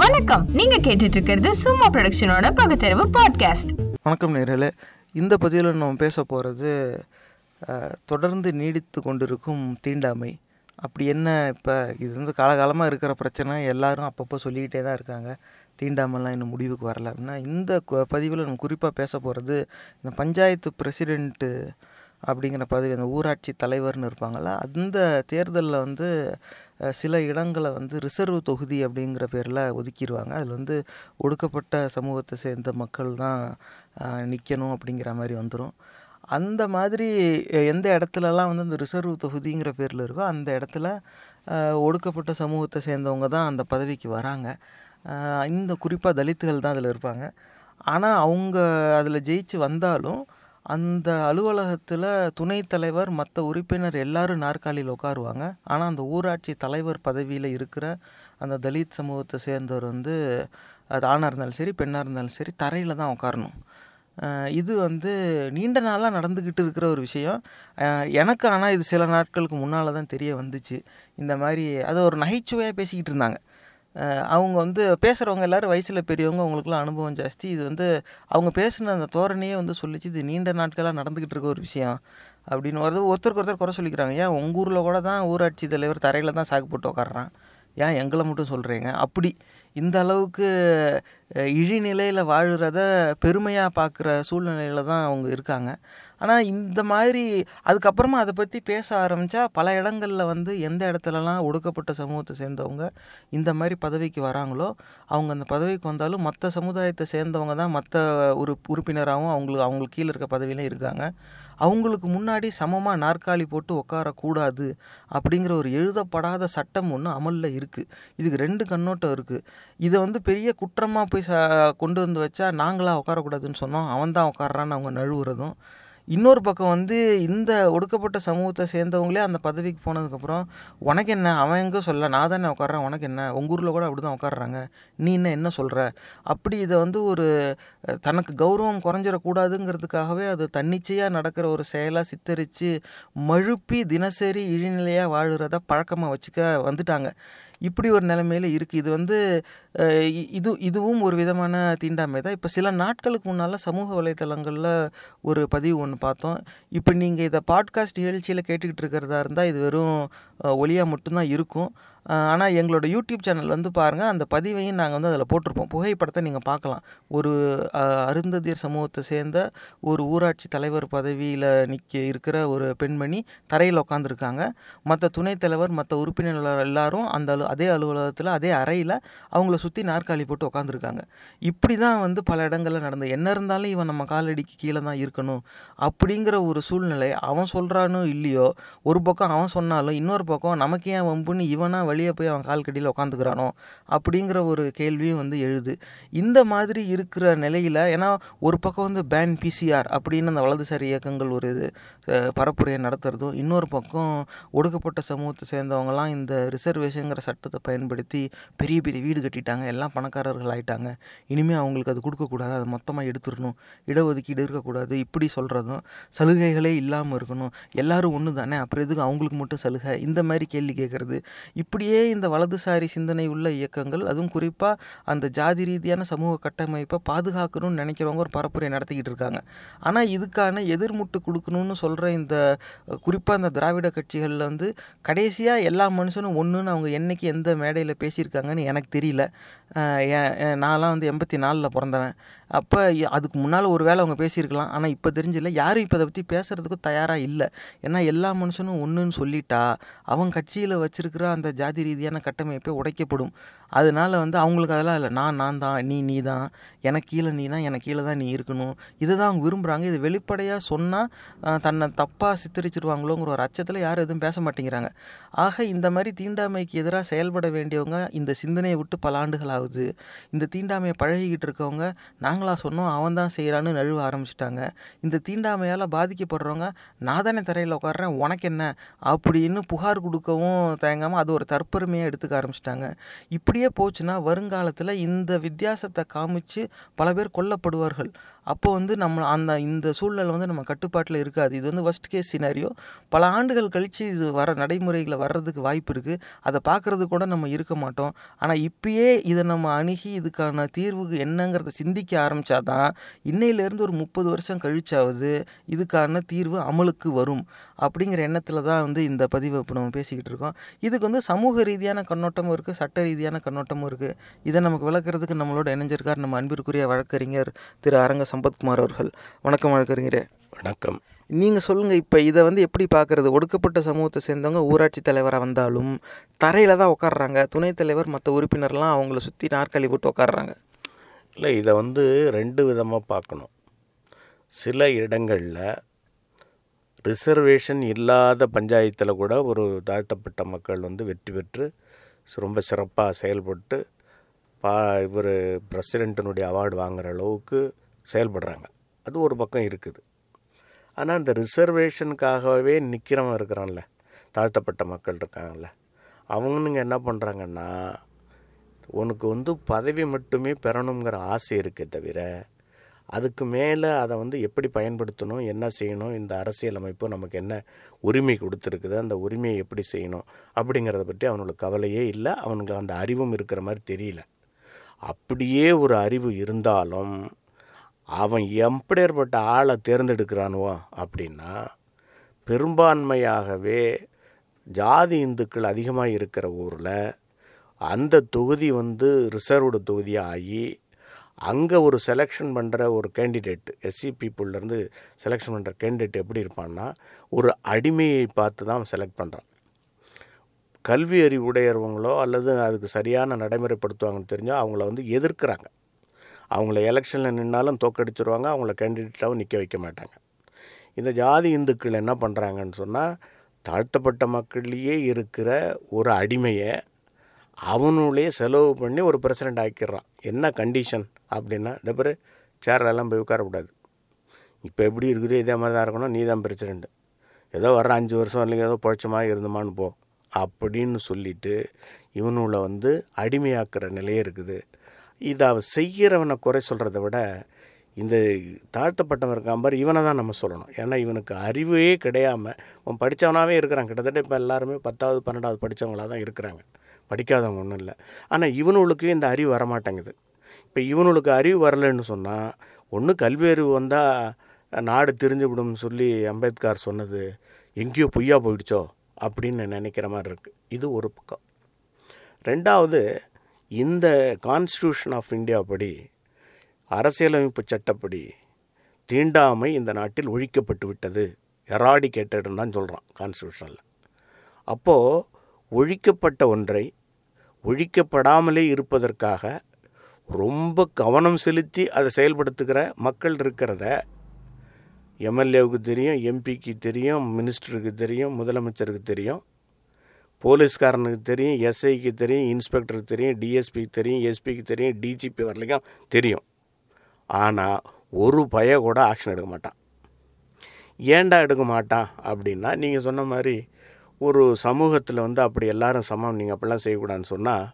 வணக்கம். நீங்க கேட்டுட்டு இருக்கிறது சும்மா ப்ரொடக்ஷனோட பகுத்தறிவு பாட்காஸ்ட் வணக்கம் நேரில் இந்த பதிவில் நம்ம பேச போகிறது தொடர்ந்து நீடித்து கொண்டிருக்கும் தீண்டாமை. அப்படி என்ன இப்போ இது வந்து காலகாலமாக இருக்கிற பிரச்சனை எல்லாரும் அப்பப்போ சொல்லிக்கிட்டே தான் இருக்காங்க. தீண்டாமலாம் இன்னும் முடிவுக்கு வரல. அப்படின்னா இந்த பதிவில் நம்ம குறிப்பாக பேச போகிறது இந்த பஞ்சாயத்து பிரசிடெண்ட்டு அப்படிங்கிற பதவி அந்த ஊராட்சி தலைவர்னு இருப்பாங்கள்ல அந்த தேர்தலில் வந்து சில இடங்களை வந்து ரிசர்வ் தொகுதி அப்படிங்கிற பேரில் ஒதுக்கிடுவாங்க அதில் வந்து ஒடுக்கப்பட்ட சமூகத்தை சேர்ந்த மக்கள் தான் நிற்கணும் அப்படிங்கிற மாதிரி வந்துடும் அந்த மாதிரி எந்த இடத்துலலாம் வந்து அந்த ரிசர்வ் தொகுதிங்கிற பேரில் இருக்கோ அந்த இடத்துல ஒடுக்கப்பட்ட சமூகத்தை சேர்ந்தவங்க தான் அந்த பதவிக்கு வராங்க. இந்த குறிப்பாக தலித்துகள் தான் அதில் இருப்பாங்க. ஆனால் அவங்க அதில் ஜெயிச்சு வந்தாலும் அந்த அலுவலகத்தில் துணைத் தலைவர் மற்ற உறுப்பினர் எல்லாரும் நாற்காலியில் உட்காருவாங்க. ஆனால் அந்த ஊராட்சி தலைவர் பதவியில் இருக்கிற அந்த தலித் சமூகத்தை சேர்ந்தவர் வந்து அது ஆணாக இருந்தாலும் சரி பெண்ணாக இருந்தாலும் சரி தரையில் தான் உட்காரணும். இது வந்து நீண்ட நாளாக நடந்துக்கிட்டு இருக்கிற ஒரு விஷயம். எனக்கு ஆனால் இது சில நாட்களுக்கு முன்னால் தான் தெரிய வந்துச்சு. இந்த மாதிரி அது ஒரு நகைச்சுவையாக பேசிக்கிட்டு இருந்தாங்க. அவங்க வந்து பேசுகிறவங்க எல்லோரும் வயசில் பெரியவங்க அவங்களுக்குலாம் அனுபவம் ஜாஸ்தி. இது வந்து அவங்க பேசின அந்த தோரணையே வந்து சொல்லிச்சு இது நீண்ட நாட்களாக நடந்துக்கிட்டு இருக்க ஒரு விஷயம் அப்படின்னு. வருது ஒருத்தருக்கு ஒருத்தர் குறை சொல்லிக்கிறாங்க. ஏன் உங்கள் ஊரில் கூட தான் ஊராட்சி தலைவர் தரையில் தான் சாக்கு போட்டு உட்காடுறான் ஏன் எங்களை மட்டும் சொல்கிறீங்க அப்படி இந்த அளவுக்கு இழிநிலையில் வாழ்கிறத பெருமையாக பார்க்குற சூழ்நிலையில் தான் அவங்க இருக்காங்க. ஆனால் இந்த மாதிரி அதுக்கப்புறமா அதை பற்றி பேச ஆரம்பித்தா பல இடங்களில் வந்து எந்த இடத்துலலாம் ஒடுக்கப்பட்ட சமூகத்தை சேர்ந்தவங்க இந்த மாதிரி பதவிக்கு வராங்களோ அவங்க அந்த பதவிக்கு வந்தாலும் மற்ற சமுதாயத்தை சேர்ந்தவங்க தான் மற்ற உறு உறுப்பினராகவும் அவங்களுக்கு அவங்களுக்கு கீழே இருக்க பதவியிலும் இருக்காங்க. அவங்களுக்கு முன்னாடி சமமாக நாற்காலி போட்டு உட்காரக்கூடாது அப்படிங்கிற ஒரு எழுதப்படாத சட்டம் ஒன்று அமலில் இருக்குது இதுக்கு ரெண்டு கண்ணோட்டம் இருக்குது இதை வந்து பெரிய குற்றமாக போய் ச கொண்டு வந்து வச்சா நாங்களாக உட்காரக்கூடாதுன்னு சொன்னோம். அவன் தான் உட்காரான்னு அவங்க நழுவுறதும். இன்னொரு பக்கம் வந்து இந்த ஒடுக்கப்பட்ட சமூகத்தை சேர்ந்தவங்களே அந்த பதவிக்கு போனதுக்கப்புறம் உனக்கு என்ன? அவன் எங்கே சொல்ல? நான் தானே உட்கார்றேன். உனக்கு என்ன? உங்கள் ஊரில் கூட அப்படி தான் உட்காடுறாங்க நீ என்ன என்ன சொல்கிற அப்படி இதை வந்து ஒரு தனக்கு கௌரவம் குறைஞ்சிடக்கூடாதுங்கிறதுக்காகவே அது தன்னிச்சையாக நடக்கிற ஒரு செயலாக சித்தரித்து மழுப்பி தினசரி இழிநிலையாக வாழ்கிறத பழக்கமாக வச்சுக்க வந்துட்டாங்க. இப்படி ஒரு நிலைமையில் இருக்குது இது வந்து இது இதுவும் ஒரு விதமான தீண்டாமை தான். இப்போ சில நாட்களுக்கு முன்னால் சமூக வலைத்தளங்களில் ஒரு பதிவு ஒன்று பார்த்தோம். இப்போ நீங்கள் இதை பாட்காஸ்ட் நிகழ்ச்சியில் கேட்டுக்கிட்டு இருக்கிறதா இருந்தால் இது வெறும் ஒளியாக மட்டும்தான் இருக்கும். ஆனால் எங்களோட யூடியூப் சேனல் வந்து பாருங்கள் அந்த பதிவையும் நாங்கள் வந்து அதில் போட்டிருப்போம். புகைப்படத்தை நீங்கள் பார்க்கலாம். ஒரு அருந்ததியர் சமூகத்தை சேர்ந்த ஒரு ஊராட்சி தலைவர் பதவியில் நிற்க இருக்கிற ஒரு பெண்மணி தரையில் உட்காந்துருக்காங்க மற்ற துணைத் தலைவர் மற்ற உறுப்பினர்கள் எல்லாரும் அந்த அலு அதே அலுவலகத்தில் அதே அறையில் அவங்கள சுற்றி நாற்காலி போட்டு உட்காந்துருக்காங்க இப்படி தான் வந்து பல இடங்களில் நடந்த என்ன இருந்தாலும் இவன் நம்ம காலடிக்கு கீழே தான் இருக்கணும் அப்படிங்கிற ஒரு சூழ்நிலை அவன் சொல்கிறானோ இல்லையோ ஒரு பக்கம் அவன் சொன்னாலும் இன்னொரு பக்கம் நமக்கு ஏன் வம்புன்னு இவனாக வெளியே போய் அவன் கால் கடியில் உட்காந்துக்கிறானோ அப்படிங்கிற ஒரு கேள்வியும் வந்து எழுது. இந்த மாதிரி இருக்கிற நிலையில் ஏன்னா ஒரு பக்கம் வந்து பேன் பிசிஆர் அப்படின்னு அந்த வலதுசாரி இயக்கங்கள் ஒரு இது பரப்புரையை நடத்துகிறதும் இன்னொரு பக்கம் ஒடுக்கப்பட்ட சமூகத்தை சேர்ந்தவங்கலாம் இந்த ரிசர்வேஷனுங்கிற சட்டத்தை பயன்படுத்தி பெரிய பெரிய வீடு கட்டிட்டாங்க எல்லாம் பணக்காரர்கள் ஆயிட்டாங்க. இனிமேல் அவங்களுக்கு அது கொடுக்கக்கூடாது அதை மொத்தமாக எடுத்துடணும். இடஒதுக்கீடு இருக்கக்கூடாது இப்படி சொல்கிறதும் சலுகைகளே இல்லாமல் இருக்கணும். எல்லாரும் ஒன்று தானே அப்புறம் எதுக்கு அவங்களுக்கு மட்டும் சலுகை? இந்த மாதிரி கேள்வி கேட்குறது இப்படி அப்படியே இந்த வலதுசாரி சிந்தனை உள்ள இயக்கங்கள் அதுவும் குறிப்பாக அந்த ஜாதி ரீதியான சமூக கட்டமைப்பை பாதுகாக்கணும்னு நினைக்கிறவங்க ஒரு பரப்புரை நடத்திக்கிட்டு இருக்காங்க. ஆனால் இதுக்கான எதிர்முட்டு கொடுக்கணும்னு சொல்கிற இந்த குறிப்பாக இந்த திராவிட கட்சிகளில் வந்து கடைசியாக எல்லா மனுஷனும் ஒன்றுன்னு அவங்க என்னைக்கு எந்த மேடையில் பேசியிருக்காங்கன்னு எனக்கு தெரியல. ஏன் நான்லாம் வந்து எண்பத்தி நாலில் பிறந்தவன். அப்போ அதுக்கு முன்னால் ஒரு வேளை அவங்க பேசியிருக்கலாம். ஆனால் இப்போ தெரிஞ்சில்ல. யாரும் இப்போ அதை பற்றி பேசுகிறதுக்கும் தயாராக இல்லை. ஏன்னா எல்லா மனுஷனும் ஒன்றுன்னு சொல்லிட்டா அவன் கட்சியில் வச்சுருக்கிற அந்த ஜாதி ரீதியான கட்டமைப்பே உடைக்கப்படும். அதனால வந்து அவங்களுக்கு அதெல்லாம் இல்லை. நான் நான் தான் நீ நீ தான். எனக்கு கீழே நீ தான் எனக்கு கீழே தான் நீ இருக்கணும். இதை தான் அவங்க விரும்புகிறாங்க இது வெளிப்படையாக சொன்னால் தன்னை தப்பாக சித்தரிச்சிருவாங்களோங்கிற ஒரு அச்சத்தில் யாரும் எதுவும் பேச மாட்டேங்கிறாங்க. ஆக இந்த மாதிரி தீண்டாமைக்கு எதிராக செயல்பட வேண்டியவங்க இந்த சிந்தனையை விட்டு பல ஆண்டுகள் ஆகுது இந்த தீண்டாமையை பழகிக்கிட்டு இருக்கவங்க நாங்களாக சொன்னோம் அவன் தான் செய்கிறான்னு நழுவ ஆரம்பிச்சிட்டாங்க. இந்த தீண்டாமையால் பாதிக்கப்படுறவங்க நான் தானே தரையில் உட்காடுறேன் உனக்கு என்ன? அப்படின்னு புகார் கொடுக்கவும் தயங்காமல் அது ஒரு தற்பெருமையாக எடுத்துக்க ஆரம்பிச்சிட்டாங்க. இப்படியே போச்சுன்னா வருங்காலத்தில் இந்த வித்தியாசத்தை காமிச்சு பல பேர் கொல்லப்படுவார்கள். அப்போ வந்து நம்ம அந்த இந்த சூழ்நிலை வந்து நம்ம கட்டுப்பாட்டில் இருக்காது. இது வந்து ஃபஸ்ட் கேஸ் சினாரியோ பல ஆண்டுகள் கழித்து இது வர நடைமுறைகளை வர்றதுக்கு வாய்ப்பு இருக்குது அதை பார்க்குறது கூட நம்ம இருக்க மாட்டோம். ஆனால் இப்பயே இதை நம்ம அணுகி இதுக்கான தீர்வுக்கு என்னங்கிறத சிந்திக்க ஆரம்பித்தா தான் இன்னையிலேருந்து ஒரு முப்பது வருஷம் கழிச்சாவது இதுக்கான தீர்வு அமலுக்கு வரும். அப்படிங்கிற எண்ணத்தில் தான் வந்து இந்த பதிவை இப்போ நம்ம பேசிக்கிட்டு இருக்கோம். இதுக்கு வந்து சமூக ரீதியான கண்ணோட்டமும் இருக்குது சட்ட ரீதியான கண்ணோட்டமும் இருக்குது இதை நமக்கு விளக்குறதுக்கு நம்மளோட இணைஞ்சிருக்கார் நம்ம அன்பிற்குரிய வழக்கறிஞர் திரு அரங்க சம்பத்குமார் அவர்கள். வணக்கம் வழக்கறிஞரே. வணக்கம். நீங்கள் சொல்லுங்கள் இப்போ இதை வந்து எப்படி பார்க்குறது? ஒடுக்கப்பட்ட சமூகத்தை சேர்ந்தவங்க ஊராட்சி தலைவராக வந்தாலும் தரையில் தான் உட்காடுறாங்க துணைத் தலைவர் மற்ற உறுப்பினர்லாம் அவங்கள சுற்றி நாற்காலி போட்டு உட்காடுறாங்க இல்லை இதை வந்து ரெண்டு விதமாக பார்க்கணும். சில இடங்களில் ரிசர்வேஷன் இல்லாத பஞ்சாயத்தில் கூட ஒரு தாழ்த்தப்பட்ட மக்கள் வந்து வெற்றி பெற்று ரொம்ப சிறப்பாக செயல்பட்டு பா இவர் பிரசிடெண்ட்டினுடைய அவார்டு வாங்குகிற அளவுக்கு செயல்படுறாங்க. அது ஒரு பக்கம் இருக்குது. ஆனால் இந்த ரிசர்வேஷனுக்காகவே நிற்கிறவன் இருக்கிறான்ல. தாழ்த்தப்பட்ட மக்கள் இருக்காங்கல்ல. அவனுங்க என்ன பண்ணுறாங்கன்னா உனக்கு வந்து பதவி மட்டுமே பெறணுங்கிற ஆசை இருக்கே தவிர அதுக்கு மேலே அதை வந்து எப்படி பயன்படுத்தணும் என்ன செய்யணும் இந்த அரசியலமைப்பு நமக்கு என்ன உரிமை கொடுத்துருக்குது அந்த உரிமையை எப்படி செய்யணும் அப்படிங்கிறத பற்றி அவனுக்கு கவலையே இல்லை. அவனுக்கு அந்த அறிவும் இருக்கிற மாதிரி தெரியல. அப்படியே ஒரு அறிவு இருந்தாலும் அவன் எப்படியேற்பட்ட ஆளை தேர்ந்தெடுக்கிறானுவோ அப்படின்னா பெரும்பான்மையாகவே ஜாதி இந்துக்கள் அதிகமாக இருக்கிற ஊரில் அந்த தொகுதி வந்து ரிசர்வ்டு தொகுதியாக ஆகி அங்கே ஒரு செலெக்ஷன் பண்ணுற ஒரு கேண்டிடேட் எஸ்சி பீப்புள்லேருந்து செலெக்ஷன் பண்ணுற கேண்டிடேட் எப்படி இருப்பான்னா ஒரு அடிமையை பார்த்து தான் அவன் செலக்ட் பண்ணுறான் கல்வி அறிவுடையவங்களோ அல்லது அதுக்கு சரியான நடைமுறைப்படுத்துவாங்கன்னு தெரிஞ்சால் அவங்கள வந்து எதிர்க்கிறாங்க. அவங்கள எலெக்ஷனில் நின்னாலும் தோக்கடிச்சிருவாங்க அவங்கள கேண்டிடேட்டாகவும் நிற்க வைக்க மாட்டாங்க. இந்த ஜாதி இந்துக்கள் என்ன பண்ணுறாங்கன்னு சொன்னால் தாழ்த்தப்பட்ட மக்கள்லேயே இருக்கிற ஒரு அடிமையை அவனுடைய செலவு பண்ணி ஒரு பிரசிடெண்ட் ஆக்கிடுறான். என்ன கண்டிஷன் அப்படின்னா இந்த பேர் சேர்லெல்லாம் போய் உட்காரக்கூடாது. இப்போ எப்படி இருக்குது இதே மாதிரி தான் இருக்கணும் நீ தான் பிரசிடெண்ட்டு ஏதோ வர அஞ்சு வருஷம் இல்லைங்க ஏதோ பொழைச்சமா இருந்தமான்னு போ. அப்படின்னு சொல்லிவிட்டு இவனுள்ள வந்து அடிமையாக்குற நிலையே இருக்குது. இதை அவ செய்கிறவனை குறை சொல்கிறத விட இந்த தாழ்த்தப்பட்டவன் இருக்கான் பாரு இவனை தான் நம்ம சொல்லணும். ஏன்னா இவனுக்கு அறிவே கிடையாமல் அவன் படித்தவனாகவே இருக்கிறான். கிட்டத்தட்ட இப்போ எல்லாருமே பத்தாவது பன்னெண்டாவது படித்தவங்களாக தான் இருக்கிறாங்க. படிக்காதவங்க ஒன்றும் இல்லை. ஆனால் இவனுக்கு இந்த அறிவு வரமாட்டேங்குது. இப்போ இவனுக்கு அறிவு வரலைன்னு சொன்னால் ஒன்று கல்வி அறிவு வந்தால் நாடு தெரிஞ்சுவிடும்னு சொல்லி அம்பேத்கர் சொன்னது எங்கேயோ பொய்யா போயிடுச்சோ? அப்படின்னு நினைக்கிற மாதிரி இருக்குது இது ஒரு பக்கம். ரெண்டாவது இந்த கான்ஸ்டியூஷன் ஆஃப் இந்தியா படி அரசியலமைப்பு சட்டப்படி தீண்டாமை இந்த நாட்டில் ஒழிக்கப்பட்டு விட்டது. எராடிகேட்டட்னு தான் சொல்கிறான் கான்ஸ்டியூஷனில் அப்போது ஒழிக்கப்பட்ட ஒன்றை ஒழிக்கப்படாமலே இருப்பதற்காக ரொம்ப கவனம் செலுத்தி அதை செயல்படுத்துகிற மக்கள் இருக்கிறத எம்எல்ஏவுக்கு தெரியும் எம்பிக்கு தெரியும் மினிஸ்டருக்கு தெரியும் முதலமைச்சருக்கு தெரியும் போலீஸ்காரனுக்கு தெரியும் எஸ்ஐக்கு தெரியும் இன்ஸ்பெக்டருக்கு தெரியும் டிஎஸ்பிக்கு தெரியும் எஸ்பிக்கு தெரியும் டிஜிபி வரலைக்கும் தெரியும். ஆனால் ஒரு பய கூட ஆக்ஷன் எடுக்க மாட்டான். ஏன்டா எடுக்க மாட்டான் அப்படின்னா நீங்கள் சொன்ன மாதிரி ஒரு சமூகத்தில் வந்து அப்படி எல்லாரும் சமம் நீங்கள் அப்படிலாம் செய்யக்கூடாதுன்னு சொன்னால்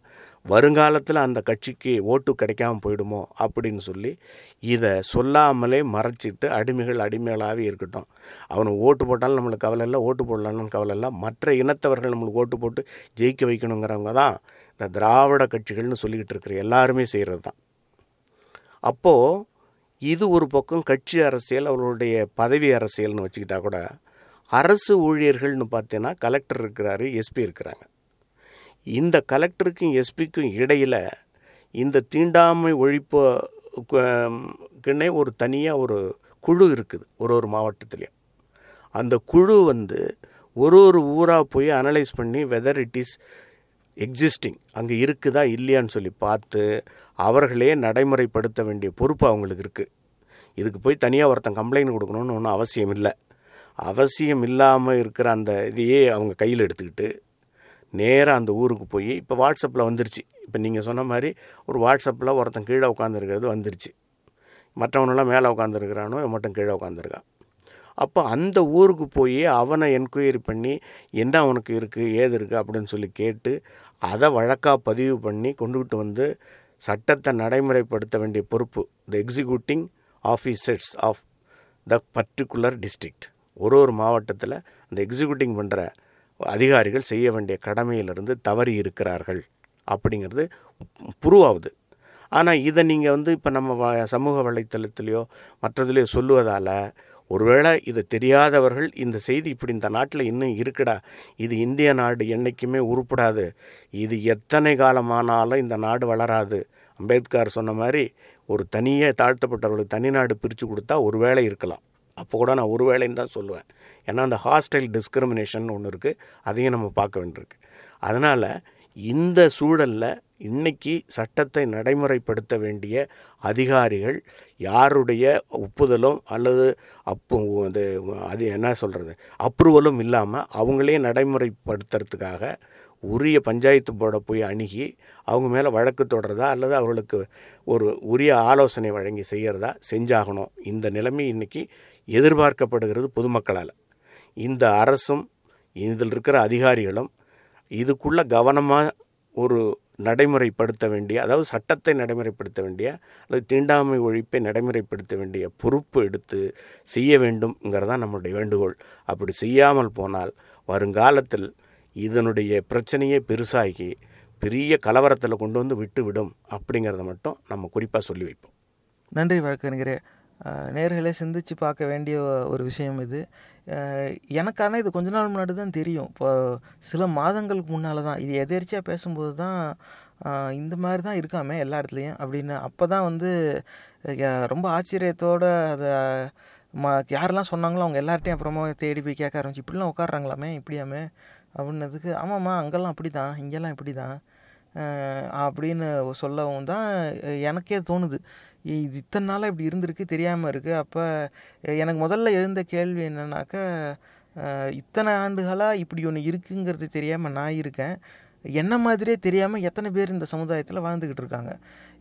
வருங்காலத்தில் அந்த கட்சிக்கு ஓட்டு கிடைக்காம போயிடுமோ அப்படின்னு சொல்லி இதை சொல்லாமலே மறைச்சிட்டு அடிமைகள் அடிமைகளாகவே இருக்கட்டும். அவனை ஓட்டு போட்டாலும் நம்மளுக்கு கவலை இல்லை ஓட்டு போடலான்னு கவலை இல்லை. மற்ற இனத்தவர்கள் நம்மளுக்கு ஓட்டு போட்டு ஜெயிக்க வைக்கணுங்கிறவங்க தான் இந்த திராவிட கட்சிகள்னு சொல்லிக்கிட்டு இருக்கிற எல்லாருமே செய்கிறது தான். அப்போது இது ஒரு பக்கம் கட்சி அரசியல் அவர்களுடைய பதவி அரசியல்னு வச்சுக்கிட்டா கூட அரசு ஊழியர்கள்னு பார்த்தீங்கன்னா கலெக்டர் இருக்கிறாரு எஸ்பி இருக்கிறாங்க. இந்த கலெக்டருக்கும் எஸ்பிக்கும் இடையில் இந்த தீண்டாமை ஒழிப்பு கிண்ணே ஒரு தனியாக ஒரு குழு இருக்குது ஒரு ஒரு மாவட்டத்துலேயும். அந்த குழு வந்து ஒரு ஒரு ஊராக போய் அனலைஸ் பண்ணி வெதர் இட் இஸ் எக்ஸிஸ்டிங் அங்கே இருக்குதா இல்லையான்னு சொல்லி பார்த்து அவர்களே நடைமுறைப்படுத்த வேண்டிய பொறுப்பு அவங்களுக்கு இருக்குது இதுக்கு போய் தனியாக ஒருத்தன் கம்ப்ளைண்ட் கொடுக்கணும்னு ஒன்றும் அவசியம் இல்லை அவசியம் இல்லாமல் இருக்கிற அந்த இதையே அவங்க கையில் எடுத்துக்கிட்டு நேராக அந்த ஊருக்கு போய் இப்போ வாட்ஸ்அப்பில் வந்துருச்சு. இப்போ நீங்கள் சொன்ன மாதிரி ஒரு வாட்ஸ்அப்பில் ஒருத்தன் கீழே உட்காந்துருக்கிறது வந்துருச்சு. மற்றவனெல்லாம் மேலே உட்காந்துருக்கிறானோ மட்டும் கீழே உட்காந்துருக்கான் அப்போ அந்த ஊருக்கு போய் அவனை என்கொயரி பண்ணி என்ன அவனுக்கு இருக்குது ஏது இருக்குது அப்படின்னு சொல்லி கேட்டு அதை வழக்காக பதிவு பண்ணி கொண்டுகிட்டு வந்து சட்டத்தை நடைமுறைப்படுத்த வேண்டிய பொறுப்பு the executing officers of the particular district ஒரு ஒரு மாவட்டத்தில் அந்த எக்ஸிக்யூட்டிங் பண்ணுற அதிகாரிகள் செய்ய வேண்டிய கடமையிலிருந்து தவறி இருக்கிறார்கள் அப்படிங்கிறது ப்ரூவ் ஆகுது ஆனால் இதை நீங்கள் வந்து இப்போ நம்ம வ- சமூக வலைத்தளத்திலையோ மற்றதுலையோ சொல்லுவதால் ஒருவேளை இது தெரியாதவர்கள் இந்த செய்தி இப்படி இந்த நாட்டில் இன்னும் இருக்குடா இது இந்திய நாடு என்றைக்குமே உருப்படாது இது எத்தனை காலமானாலும் இந்த நாடு வளராது. அம்பேத்கர் சொன்ன மாதிரி ஒரு தனியே தாழ்த்தப்பட்டவர்களுக்கு தனி நாடு பிரித்து கொடுத்தா ஒரு வேளை இருக்கலாம். அப்போ கூட நான் ஒரு வேளைன்னு தான் சொல்லுவேன். ஏன்னா அந்த ஹாஸ்டைல் டிஸ்கிரிமினேஷன் ஒன்று இருக்குது அதையும் நம்ம பார்க்க வேண்டியிருக்கு. அதனால் இந்த சூழலில் இன்னைக்கு சட்டத்தை நடைமுறைப்படுத்த வேண்டிய அதிகாரிகள் யாருடைய ஒப்புதலும் அல்லது அப்பு அது அது என்ன சொல்கிறது அப்ரூவலும் இல்லாமல் அவங்களே நடைமுறைப்படுத்துறதுக்காக உரிய பஞ்சாயத்து போர்டை போய் அணுகி அவங்க மேலே வழக்கு தொடர்றதா அல்லது அவர்களுக்கு ஒரு உரிய ஆலோசனை வழங்கி செய்கிறதா செஞ்சாகணும். இந்த நிலைமை இன்னைக்கு எதிர்பார்க்கப்படுகிறது பொதுமக்களால். இந்த அரசும் இதில் இருக்கிற அதிகாரிகளும் இதுக்குள்ளே கவனமாக ஒரு நடைமுறைப்படுத்த வேண்டிய அதாவது சட்டத்தை நடைமுறைப்படுத்த வேண்டிய அல்லது தீண்டாமை ஒழிப்பை நடைமுறைப்படுத்த வேண்டிய பொறுப்பு எடுத்து செய்ய வேண்டும்ங்கிறதான் நம்மளுடைய வேண்டுகோள். அப்படி செய்யாமல் போனால் வருங்காலத்தில் இதனுடைய பிரச்சனையே பெருசாகி பெரிய கலவரத்தில் கொண்டு வந்து விட்டு விடும் அப்படிங்கிறத மட்டும் நம்ம குறிப்பாக சொல்லி வைப்போம். நன்றி வழக்கறிஞரே. நேர்களே சிந்திச்சு பார்க்க வேண்டிய ஒரு விஷயம் இது. எனக்கான இது கொஞ்ச நாள் முன்னாடி தான் தெரியும். இப்போ சில மாதங்களுக்கு முன்னால் தான் இது எதேர்ச்சியாக பேசும்போது தான் இந்த மாதிரி தான் இருக்காமே எல்லா இடத்துலையும் அப்படின்னு. அப்போ தான் வந்து ரொம்ப ஆச்சரியத்தோடு அதை ம யாரெல்லாம் சொன்னாங்களோ அவங்க எல்லார்ட்டையும் அப்புறமா தேடி போய் கேட்க ஆரம்பிச்சு இப்படிலாம் உட்காடுறாங்களாமே இப்படியாமே? அப்படின்னதுக்கு ஆமாம்மா அங்கெல்லாம் அப்படி தான் இங்கெல்லாம் இப்படி தான் அப்படின்னு சொல்லவும் தான் எனக்கே தோணுது. இது இத்தனை நாளாக இப்படி இருந்திருக்கு தெரியாமல் இருக்குது அப்போ எனக்கு முதல்ல எழுந்த கேள்வி என்னன்னாக்கா இத்தனை ஆண்டுகளாக இப்படி ஒன்று இருக்குங்கிறது தெரியாமல் நான் இருக்கேன். என்ன மாதிரியே தெரியாமல் எத்தனை பேர் இந்த சமுதாயத்தில் வாழ்ந்துக்கிட்டு இருக்காங்க.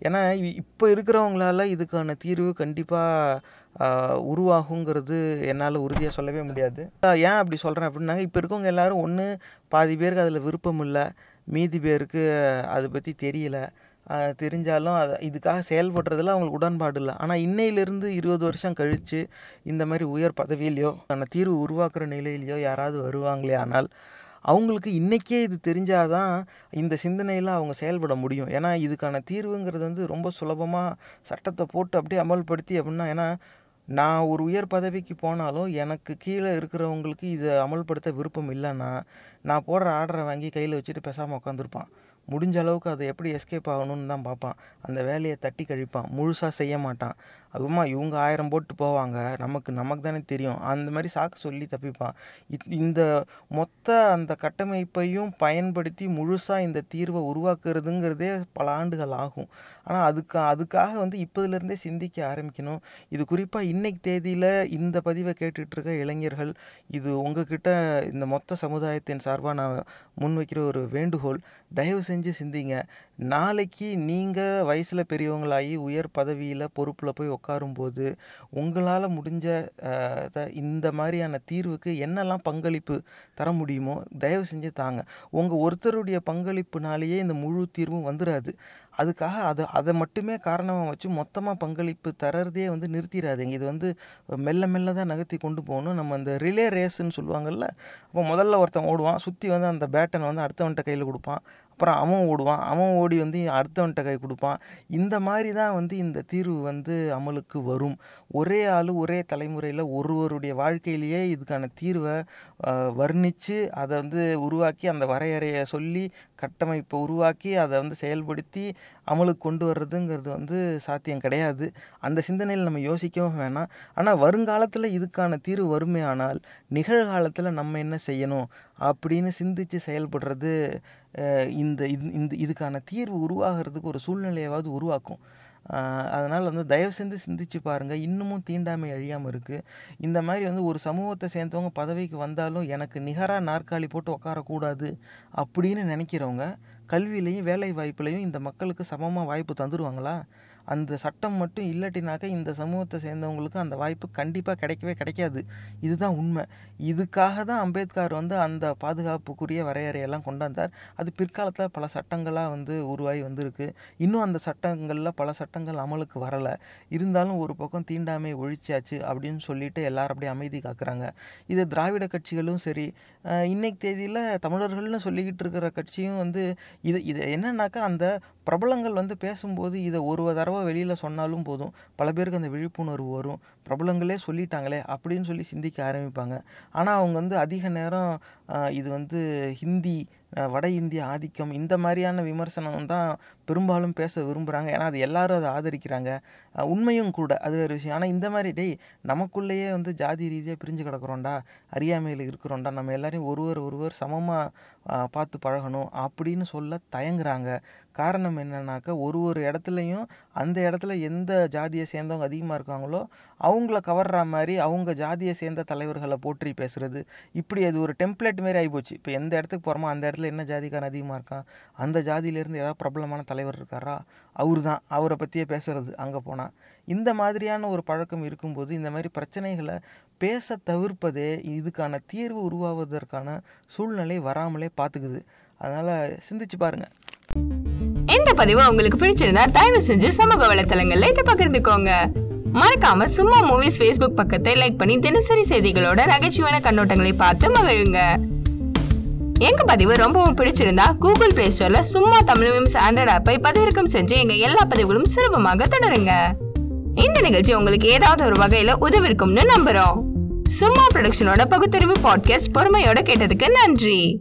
ஏன்னா இப்போ இருக்கிறவங்களால இதுக்கான தீர்வு கண்டிப்பாக உருவாகுங்கிறது என்னால் உறுதியாக சொல்லவே முடியாது. ஏன் அப்படி சொல்கிறேன் அப்படின்னாங்க இப்போ இருக்கவங்க எல்லாரும் ஒன்று பாதி பேருக்கு அதில் விருப்பம் இல்லை. மீதி பேருக்கு அதை பற்றி தெரியல. தெரிஞ்சாலும் அதை இதுக்காக செயல்படுறதுல அவங்களுக்கு உடன்பாடு இல்லை. ஆனால் இன்னையிலேருந்து இருபது வருஷம் கழித்து இந்த மாதிரி உயர் பதவியிலையோ அந்த தீர்வு உருவாக்குற நிலையிலையோ யாராவது வருவாங்களே ஆனால் அவங்களுக்கு இன்றைக்கே இது தெரிஞ்சாதான் இந்த சிந்தனையில் அவங்க செயல்பட முடியும். ஏன்னா இதுக்கான தீர்வுங்கிறது வந்து ரொம்ப சுலபமாக சட்டத்தை போட்டு அப்படியே அமல்படுத்தி அப்படின்னா ஏன்னா நான் ஒரு உயர் பதவிக்கு போனாலும் எனக்கு கீழே இருக்கிறவங்களுக்கு இதை அமல்படுத்த விருப்பம் இல்லைன்னா நான் போடுற ஆர்டரை வாங்கி கையில் வச்சுட்டு பேசாமல் உட்காந்துருப்பான் முடிஞ்ச அளவுக்கு அதை எப்படி எஸ்கேப் ஆகணும்னு தான் பார்ப்பான். அந்த வேலையை தட்டி கழிப்பான். முழுசாக செய்ய மாட்டான். அதுமா இவங்க ஆயிரம் போட்டு போவாங்க. நமக்கு நமக்கு தானே தெரியும். அந்த மாதிரி சாக்கு சொல்லி தப்பிப்பான். இத்- இந்த மொத்த அந்த கட்டமைப்பையும் பயன்படுத்தி முழுசாக இந்த தீர்வை உருவாக்குறதுங்கிறதே பல ஆண்டுகள் ஆகும். ஆனால் அதுக்கு அதுக்காக வந்து இப்போதுலேருந்தே சிந்திக்க ஆரம்பிக்கணும். இது குறிப்பாக இன்னைக்கு தேதியில் இந்த பதிவை கேட்டுட்ருக்க இளைஞர்கள் இது உங்ககிட்ட இந்த மொத்த சமுதாயத்தின் சார்பாக நான் முன்வைக்கிற ஒரு வேண்டுகோள். தயவு செஞ்சு சிந்திங்க. நாளைக்கு நீங்கள் வயசில் பெரியவங்களாகி உயர் பதவியில் பொறுப்பில் போய் உட்கா உட்காரும்போது உங்களால் முடிஞ்ச இந்த மாதிரியான தீர்வுக்கு என்னெல்லாம் பங்களிப்பு தர முடியுமோ தயவு செஞ்சு தாங்க. உங்கள் ஒருத்தருடைய பங்களிப்புனாலேயே இந்த முழு தீர்வும் வந்துடாது அதுக்காக அதை அதை மட்டுமே காரணமாக வச்சு மொத்தமாக பங்களிப்பு தரதே வந்து நிறுத்திடாதீங்க இது வந்து மெல்ல மெல்ல தான் நகர்த்தி கொண்டு போகணும். நம்ம அந்த ரிலே ரேஸுன்னு சொல்லுவாங்கல்ல அப்போ முதல்ல ஒருத்தன் ஓடுவான். சுற்றி வந்து அந்த பேட்டனை வந்து அடுத்தவன்கிட்ட கையில் கொடுப்பான். அப்புறம் அவன் ஓடுவான். அவன் ஓடி வந்து அடுத்தவன்கிட்ட கை கொடுப்பான். இந்த மாதிரி தான் வந்து இந்த தீர்வு வந்து அமலுக்கு வரும். ஒரே ஆள் ஒரே தலைமுறையில் ஒருவருடைய வாழ்க்கையிலேயே இதுக்கான தீர்வை வர்ணித்து அதை வந்து உருவாக்கி அந்த வரையறையை சொல்லி கட்டமைப்பை உருவாக்கி அதை வந்து செயல்படுத்தி அமலுக்கு கொண்டு வர்றதுங்கிறது வந்து சாத்தியம் கிடையாது. அந்த சிந்தனையில் நம்ம யோசிக்கவும் வேணாம். ஆனால் வருங்காலத்தில் இதுக்கான தீர்வு வருமே ஆனால் நிகழ்காலத்தில் நம்ம என்ன செய்யணும் அப்படின்னு சிந்தித்து செயல்படுறது இந்த இது- இந்த இதுக்கான தீர்வு உருவாகிறதுக்கு ஒரு சூழ்நிலையாவது உருவாக்கும். அதனால் வந்து தயவு செஞ்சு சிந்திச்சு பாருங்கள் இன்னமும் தீண்டாமை அழியாமல் இருக்குது இந்த மாதிரி வந்து ஒரு சமூகத்தை சேர்ந்தவங்க பதவிக்கு வந்தாலும் எனக்கு நிகராக நாற்காலி போட்டு உட்காரக்கூடாது அப்படின்னு நினைக்கிறவங்க கல்வியிலையும் வேலை வாய்ப்புலையும் இந்த மக்களுக்கு சமமாக வாய்ப்பு தந்துடுவாங்களா அந்த சட்டம் மட்டும் இல்லாட்டினாக்க இந்த சமூகத்தை சேர்ந்தவங்களுக்கு அந்த வாய்ப்பு கண்டிப்பாக கிடைக்கவே கிடைக்காது. இதுதான் உண்மை. இதுக்காக தான் அம்பேத்கர் வந்து அந்த பாதுகாப்புக்குரிய வரையறையெல்லாம் கொண்டாந்தார். அது பிற்காலத்தில் பல சட்டங்களாக வந்து உருவாகி வந்திருக்கு. இன்னும் அந்த சட்டங்களில் பல சட்டங்கள் அமலுக்கு வரலை. இருந்தாலும் ஒரு பக்கம் தீண்டாமை ஒழிச்சாச்சு அப்படின்னு சொல்லிட்டு எல்லாரும் அப்படியே அமைதி காக்குறாங்க. இது திராவிட கட்சிகளும் சரி இன்னைக்கு தேதியில் தமிழர்கள்னு சொல்லிக்கிட்டு இருக்கிற கட்சியும் வந்து இது இது என்னன்னாக்கா அந்த பிரபலங்கள் வந்து பேசும்போது இதை ஒரு தடவை வெளியில் சொன்னாலும் போதும். பல பேருக்கு அந்த விழிப்புணர்வு வரும். பிரபலங்களே சொல்லிட்டாங்களே அப்படின்னு சொல்லி சிந்திக்க ஆரம்பிப்பாங்க. ஆனால் அவங்க வந்து அதிக நேரம் இது வந்து ஹிந்தி வட இந்திய ஆதிக்கம் இந்த மாதிரியான விமர்சனம் தான் பெரும்பாலும் பேச விரும்புகிறாங்க ஏன்னா அது எல்லாரும் அதை ஆதரிக்கிறாங்க. உண்மையும் கூட அது ஒரு விஷயம். ஆனால் இந்த மாதிரி டேய் நமக்குள்ளேயே வந்து ஜாதி ரீதியாக பிரிஞ்சு கிடக்குறோம்டா அறியாமையில் இருக்கிறோம்டா நம்ம எல்லாரையும் ஒருவர் ஒருவர் சமமாக பார்த்து பழகணும் அப்படின்னு சொல்ல தயங்குறாங்க. காரணம் என்னன்னாக்கா ஒரு ஒரு இடத்துலையும் அந்த இடத்துல எந்த ஜாதியை சேர்ந்தவங்க அதிகமாக இருக்காங்களோ அவங்கள கவர்ற மாதிரி அவங்க ஜாதியை சேர்ந்த தலைவர்களை போற்றி பேசுகிறது இப்படி அது ஒரு டெம்ப்ளேட் மாதிரி ஆகிப்போச்சு இப்போ எந்த இடத்துக்கு போகிறோமோ அந்த இடத்துல என்ன ஜாதிக்காரன் அதிகமாக இருக்கான்? அந்த ஜாதியிலேருந்து ஏதாவது பிரபலமான தலைவர் இருக்காரா? அவர் தான் அவரை பற்றியே பேசுறது அங்கே போனால் இந்த மாதிரியான ஒரு பழக்கம் இருக்கும்போது இந்த மாதிரி பிரச்சனைகளை பேச தவிர்ப்பதே இதுக்கான தீர்வு உருவாவதற்கான சூழ்நிலை வராமலே பார்த்துக்குது அதனால் சிந்திச்சு பாருங்கள் இந்த பதிவு உங்களுக்கு பிடிச்சிருந்தா தயவு செஞ்சு சமூக வலைத்தளங்கள்ல இதை பகிர்ந்துக்கோங்க. மறக்காம சும்மா மூவிஸ் ஃபேஸ்புக் பக்கத்தை லைக் பண்ணி தினசரி செய்திகளோட நகைச்சுவையான கண்ணோட்டங்களை பார்த்து மகிழுங்க. எங்க பதிவு ரொம்பவும் பிடிச்சிருந்தா கூகுள் பிளே ஸ்டோர்ல சும்மா தமிழ் மீம்ஸ் ஆண்ட்ராய்ட் ஆப்பை பதிவிறக்கம் செஞ்சு எங்க எல்லா பதிவுகளும் சுலபமாக தொடருங்க. இந்த நிகழ்ச்சி உங்களுக்கு ஏதாவது ஒரு வகையில உதவிருக்கும்னு நம்புறோம். சும்மா ப்ரொடக்ஷனோட பகுத்தறிவு பாட்காஸ்ட் பொறுமையோட கேட்டதுக்கு நன்றி.